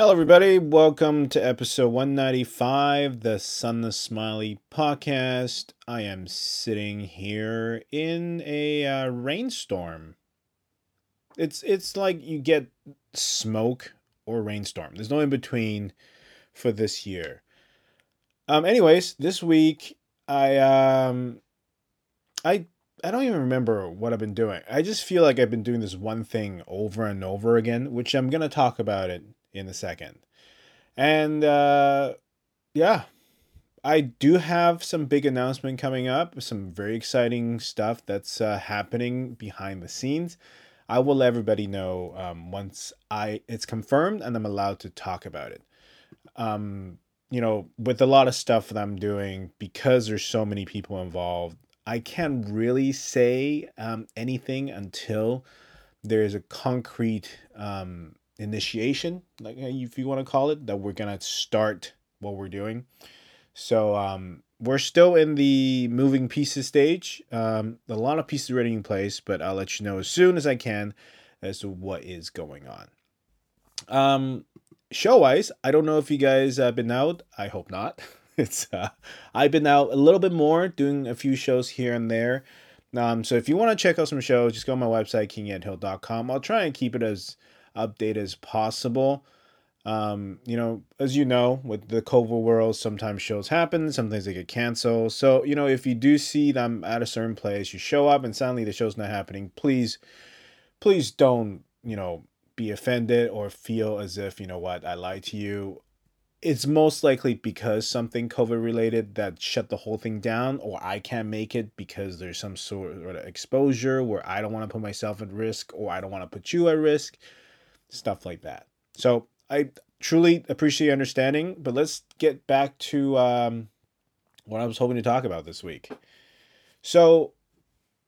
Hello, everybody. Welcome to episode 195, the Son the Smiley podcast. I am sitting here in a uh, rainstorm. It's it's like you get smoke or rainstorm. There's no in between for this year. Um. Anyways, this week I um I I don't even remember what I've been doing. I just feel like I've been doing this one thing over and over again, which I'm gonna talk about it in a second. And uh, yeah, I do have some big announcement coming up, some very exciting stuff that's uh, happening behind the scenes. I will let everybody know um, once I it's confirmed and I'm allowed to talk about it. Um, you know, with a lot of stuff that I'm doing, because there's so many people involved, I can't really say um, anything until there's a concrete um, initiation, like if you want to call it, that we're gonna start what we're doing. So um, we're still in the moving pieces stage. Um, a lot of pieces already in place, but I'll let you know as soon as I can as to what is going on. Um, show wise, I don't know if you guys have been out. I hope not. It's uh, I've been out a little bit more, doing a few shows here and there. Um, so if you want to check out some shows, just go on my website, kingedhill.com. I'll try and keep it as update as possible. Um, you know, as you know, with the COVID world, sometimes shows happen, sometimes they get canceled. So, you know, if you do see them at a certain place, you show up and suddenly the show's not happening, please, please don't, you know, be offended or feel as if, you know what, I lied to you. It's most likely because something COVID related that shut the whole thing down, or I can't make it because there's some sort of exposure where I don't want to put myself at risk or I don't want to put you at risk stuff like that. So I truly appreciate your understanding, but let's get back to um, what I was hoping to talk about this week. So,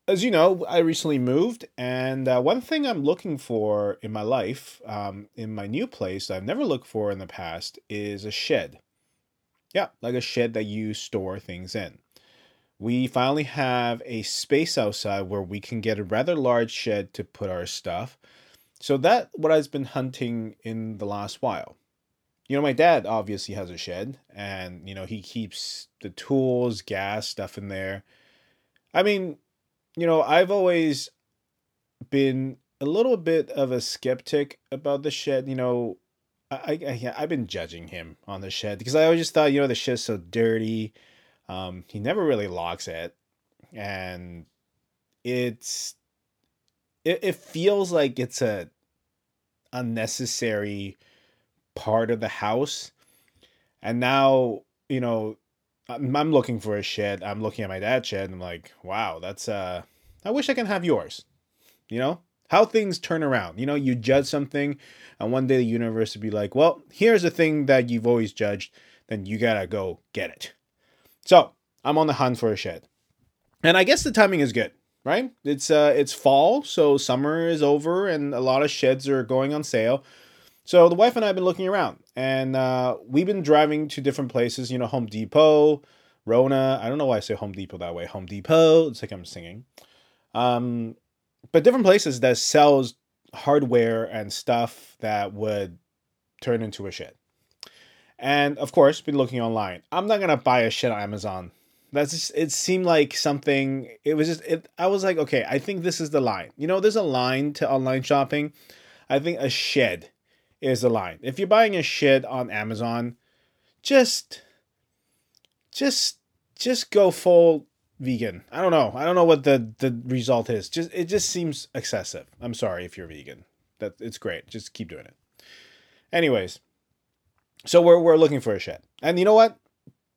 as you know, I recently moved, and uh, one thing I'm looking for in my life, um, in my new place, I've never looked for in the past, is a shed. Yeah, like a shed that you store things in. We finally have a space outside where we can get a rather large shed to put our stuff so that what I've been hunting in the last while. You know, my dad obviously has a shed and you know, he keeps the tools, gas, stuff in there. I mean, you know, I've always been a little bit of a skeptic about the shed, you know, I, I I've been judging him on the shed because I always just thought, you know, the shed's so dirty. Um, he never really locks it, and it's it, it feels like it's a unnecessary part of the house. And now, you know, I'm, I'm looking for a shed. I'm looking at my dad's shed and I'm like, wow, that's uh I wish I can have yours. You know? How things turn around. You know, you judge something and one day the universe would be like, well, here's the thing that you've always judged, then you gotta go get it. So I'm on the hunt for a shed. And I guess the timing is good right? It's uh it's fall, so summer is over and a lot of sheds are going on sale. So the wife and I have been looking around and uh, we've been driving to different places, you know, Home Depot, Rona. I don't know why I say Home Depot that way. Home Depot. It's like I'm singing. Um, but different places that sells hardware and stuff that would turn into a shed. And of course, been looking online. I'm not gonna buy a shed on Amazon that's just, it seemed like something it was just it i was like okay i think this is the line. You know there's a line to online shopping. I think a shed is the line. If you're buying a shed on amazon just just just go full vegan. I don't know. I don't know what the the result is. Just it just seems excessive. I'm sorry if you're vegan. That it's great. Just keep doing it. Anyways so we're, we're looking for a shed. And you know what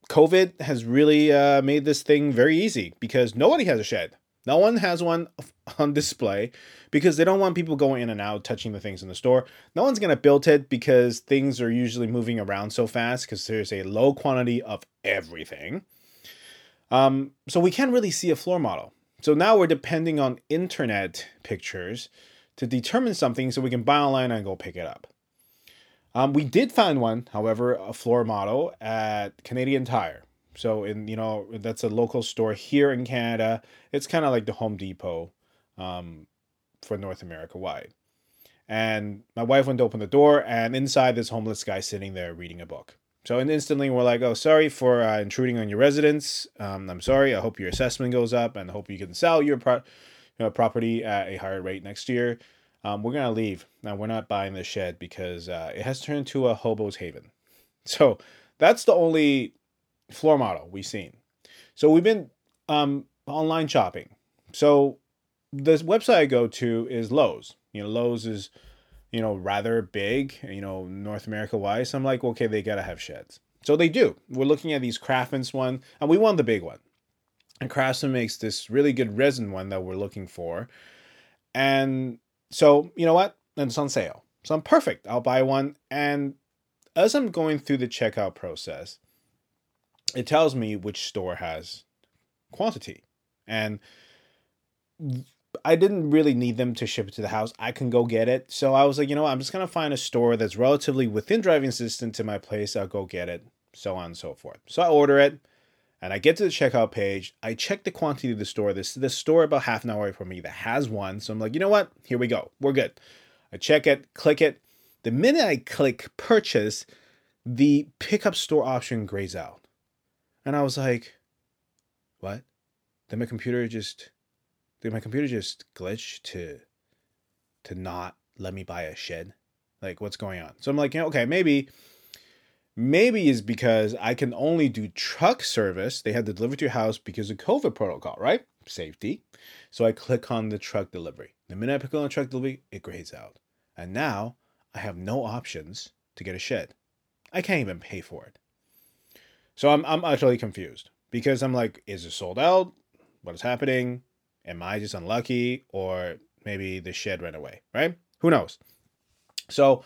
COVID has really uh, made this thing very easy because nobody has a shed. No one has one on display because they don't want people going in and out touching the things in the store. No one's going to build it because things are usually moving around so fast because there's a low quantity of everything. Um, so we can't really see a floor model. So now we're depending on internet pictures to determine something so we can buy online and go pick it up. Um, we did find one, however, a floor model at Canadian Tire. So in you know that's a local store here in Canada. It's kind of like the Home Depot um, for North America wide. And my wife went to open the door, and inside this homeless guy sitting there reading a book. So and instantly we're like, oh, sorry for uh, intruding on your residence. Um, I'm sorry. I hope your assessment goes up, and hope you can sell your pro- you know, property at a higher rate next year. Um, we're gonna leave. Now we're not buying the shed because uh, it has turned into a hobo's haven. So that's the only floor model we've seen. So we've been um, online shopping. So this website I go to is Lowe's. You know, Lowe's is you know, rather big, you know, North America wise. So I'm like, okay, they gotta have sheds. So they do. We're looking at these Craftsman's one, and we want the big one. And Craftsman makes this really good resin one that we're looking for. And so, you know what? It's on sale. So I'm perfect. I'll buy one. And as I'm going through the checkout process, it tells me which store has quantity. And I didn't really need them to ship it to the house. I can go get it. So I was like, you know what? I'm just going to find a store that's relatively within driving distance to my place. I'll go get it, so on and so forth. So I order it and I get to the checkout page. I check the quantity of the store. This the store about half an hour away from me that has one. So I'm like, you know what? Here we go. We're good. I check it, click it. The minute I click purchase, the pickup store option grays out. And I was like, what? Did my computer just did my computer just glitch to to not let me buy a shed? Like what's going on? So I'm like, okay, maybe maybe is because I can only do truck service. They had to deliver to your house because of COVID protocol, right? Safety. So I click on the truck delivery. The minute I click on the truck delivery, it grades out. And now I have no options to get a shed. I can't even pay for it. So I'm I'm utterly confused because I'm like, is it sold out? What is happening? Am I just unlucky or maybe the shed ran away, right? Who knows? So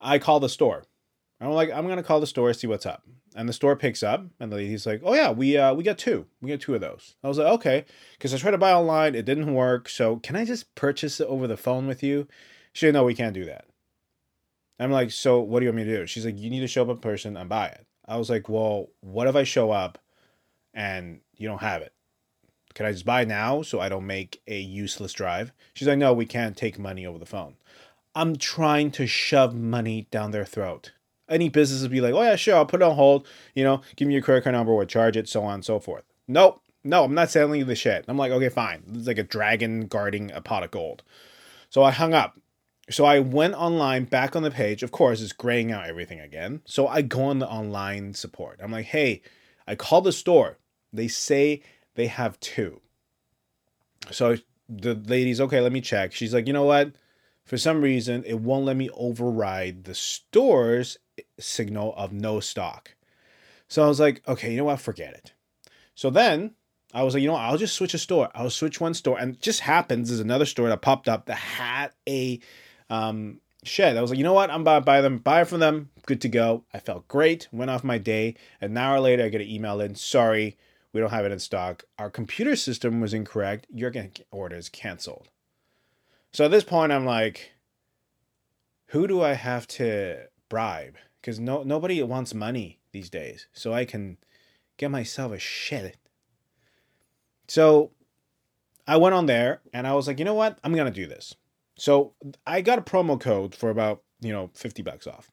I call the store. I'm like, I'm gonna call the store, see what's up. And the store picks up, and lady's like, "Oh yeah, we uh we got two. We got two of those." I was like, "Okay," because I tried to buy online, it didn't work. So can I just purchase it over the phone with you? She said, "No, we can't do that." I'm like, "So what do you want me to do?" She's like, "You need to show up in person and buy it." I was like, "Well, what if I show up and you don't have it?" Can I just buy now so I don't make a useless drive? She's like, no, we can't take money over the phone. I'm trying to shove money down their throat. Any business would be like, oh yeah, sure, I'll put it on hold. You know, give me your credit card number we'll charge it, so on and so forth. Nope, no, I'm not selling you the shit. I'm like, okay, fine. It's like a dragon guarding a pot of gold. So I hung up. So I went online, back on the page. Of course, it's graying out everything again. So I go on the online support. I'm like, hey, I called the store. They say they have two. So the lady's okay, let me check. She's like, you know what? For some reason, it won't let me override the store's signal of no stock. So I was like, okay, you know what? Forget it. So then I was like, you know what? I'll just switch a store. I'll switch one store. And just happens there's another store that popped up that had a um, shed. I was like, you know what? I'm about to buy them, buy from them. Good to go. I felt great. Went off my day. An hour later, I get an email in. Sorry, we don't have it in stock. Our computer system was incorrect. Your order is canceled. So at this point, I'm like, who do I have to bribe? Because no nobody wants money these days. So I can get myself a shit. So I went on there and I was like, you know what? I'm gonna do this. So I got a promo code for about, you know, 50 bucks off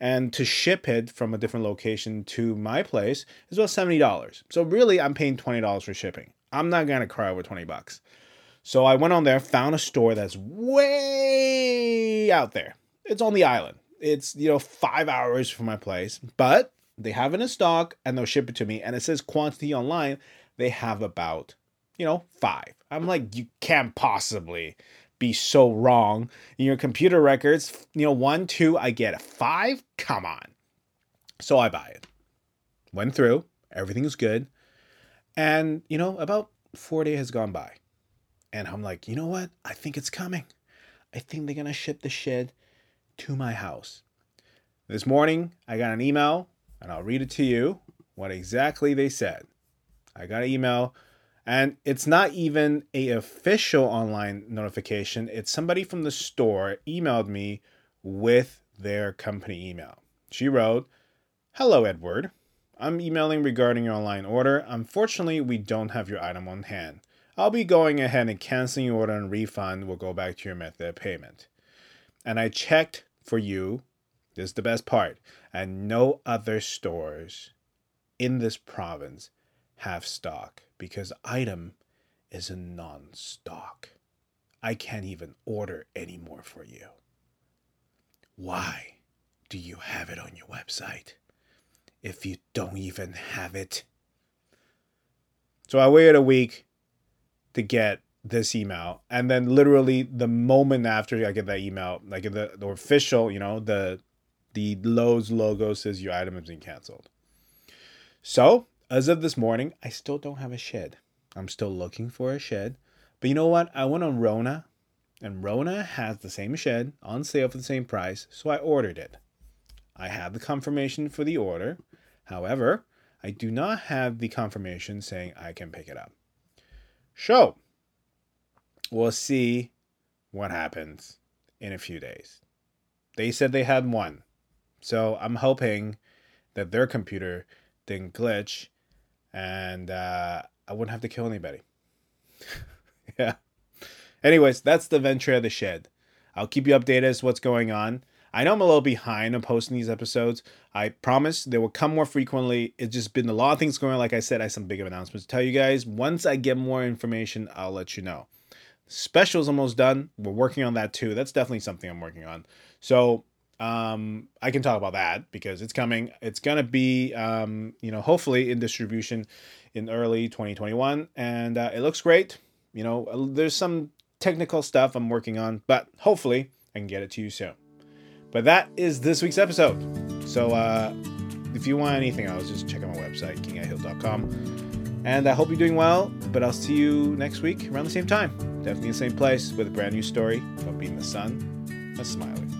and to ship it from a different location to my place is about $70. So really I'm paying $20 for shipping. I'm not to cry over 20 bucks. So I went on there, found a store that's way out there. It's on the island. It's, you know, 5 hours from my place, but they have it in stock and they'll ship it to me and it says quantity online they have about, you know, 5. I'm like you can't possibly be so wrong. In your computer records, you know, one, two, I get it. Five? Come on. So I buy it. Went through, everything is good. And, you know, about four days has gone by. And I'm like, you know what? I think it's coming. I think they're gonna ship the shit to my house. This morning, I got an email, and I'll read it to you what exactly they said. I got an email, and it's not even a official online notification. It's somebody from the store emailed me with their company email. She wrote, "Hello, Edward. I'm emailing regarding your online order. Unfortunately, we don't have your item on hand. I'll be going ahead and canceling your order and refund will go back to your method of payment. And I checked for you. This is the best part. And no other stores in this province have stock because item is a non-stock. I can't even order anymore for you. Why do you have it on your website if you don't even have it? So I waited a week to get this email. And then literally the moment after i get that email like the, the official you know the the Lowe's logo says your item has been canceled. So as of this morning i still don't have a shed. I'm still looking for a shed. But you know what? I went on rona and rona has the same shed on sale for the same price so i ordered it. I have the confirmation for the order. However i do not have the confirmation saying i can pick it up so we'll see what happens in a few days. They said they had one. So I'm hoping that their computer didn't glitch and uh, I wouldn't have to kill anybody. yeah. Anyways, that's the venture of the shed. I'll keep you updated as what's going on. I know I'm a little behind on posting these episodes. I promise they will come more frequently. It's just been a lot of things going on. Like I said, I have some big announcements to tell you guys. Once I get more information, I'll let you know. Special's almost done. We're working on that too. That's definitely something I'm working on. So um, I can talk about that because it's coming. It's gonna be, um, you know, hopefully in distribution in early 2021, and uh, it looks great. You know, there's some technical stuff I'm working on, but hopefully I can get it to you soon. But that is this week's episode. So uh, if you want anything else, just check out my website, kingedhill.com. And I hope you're doing well, but I'll see you next week around the same time. Definitely in the same place with a brand new story about being the son of Smiley.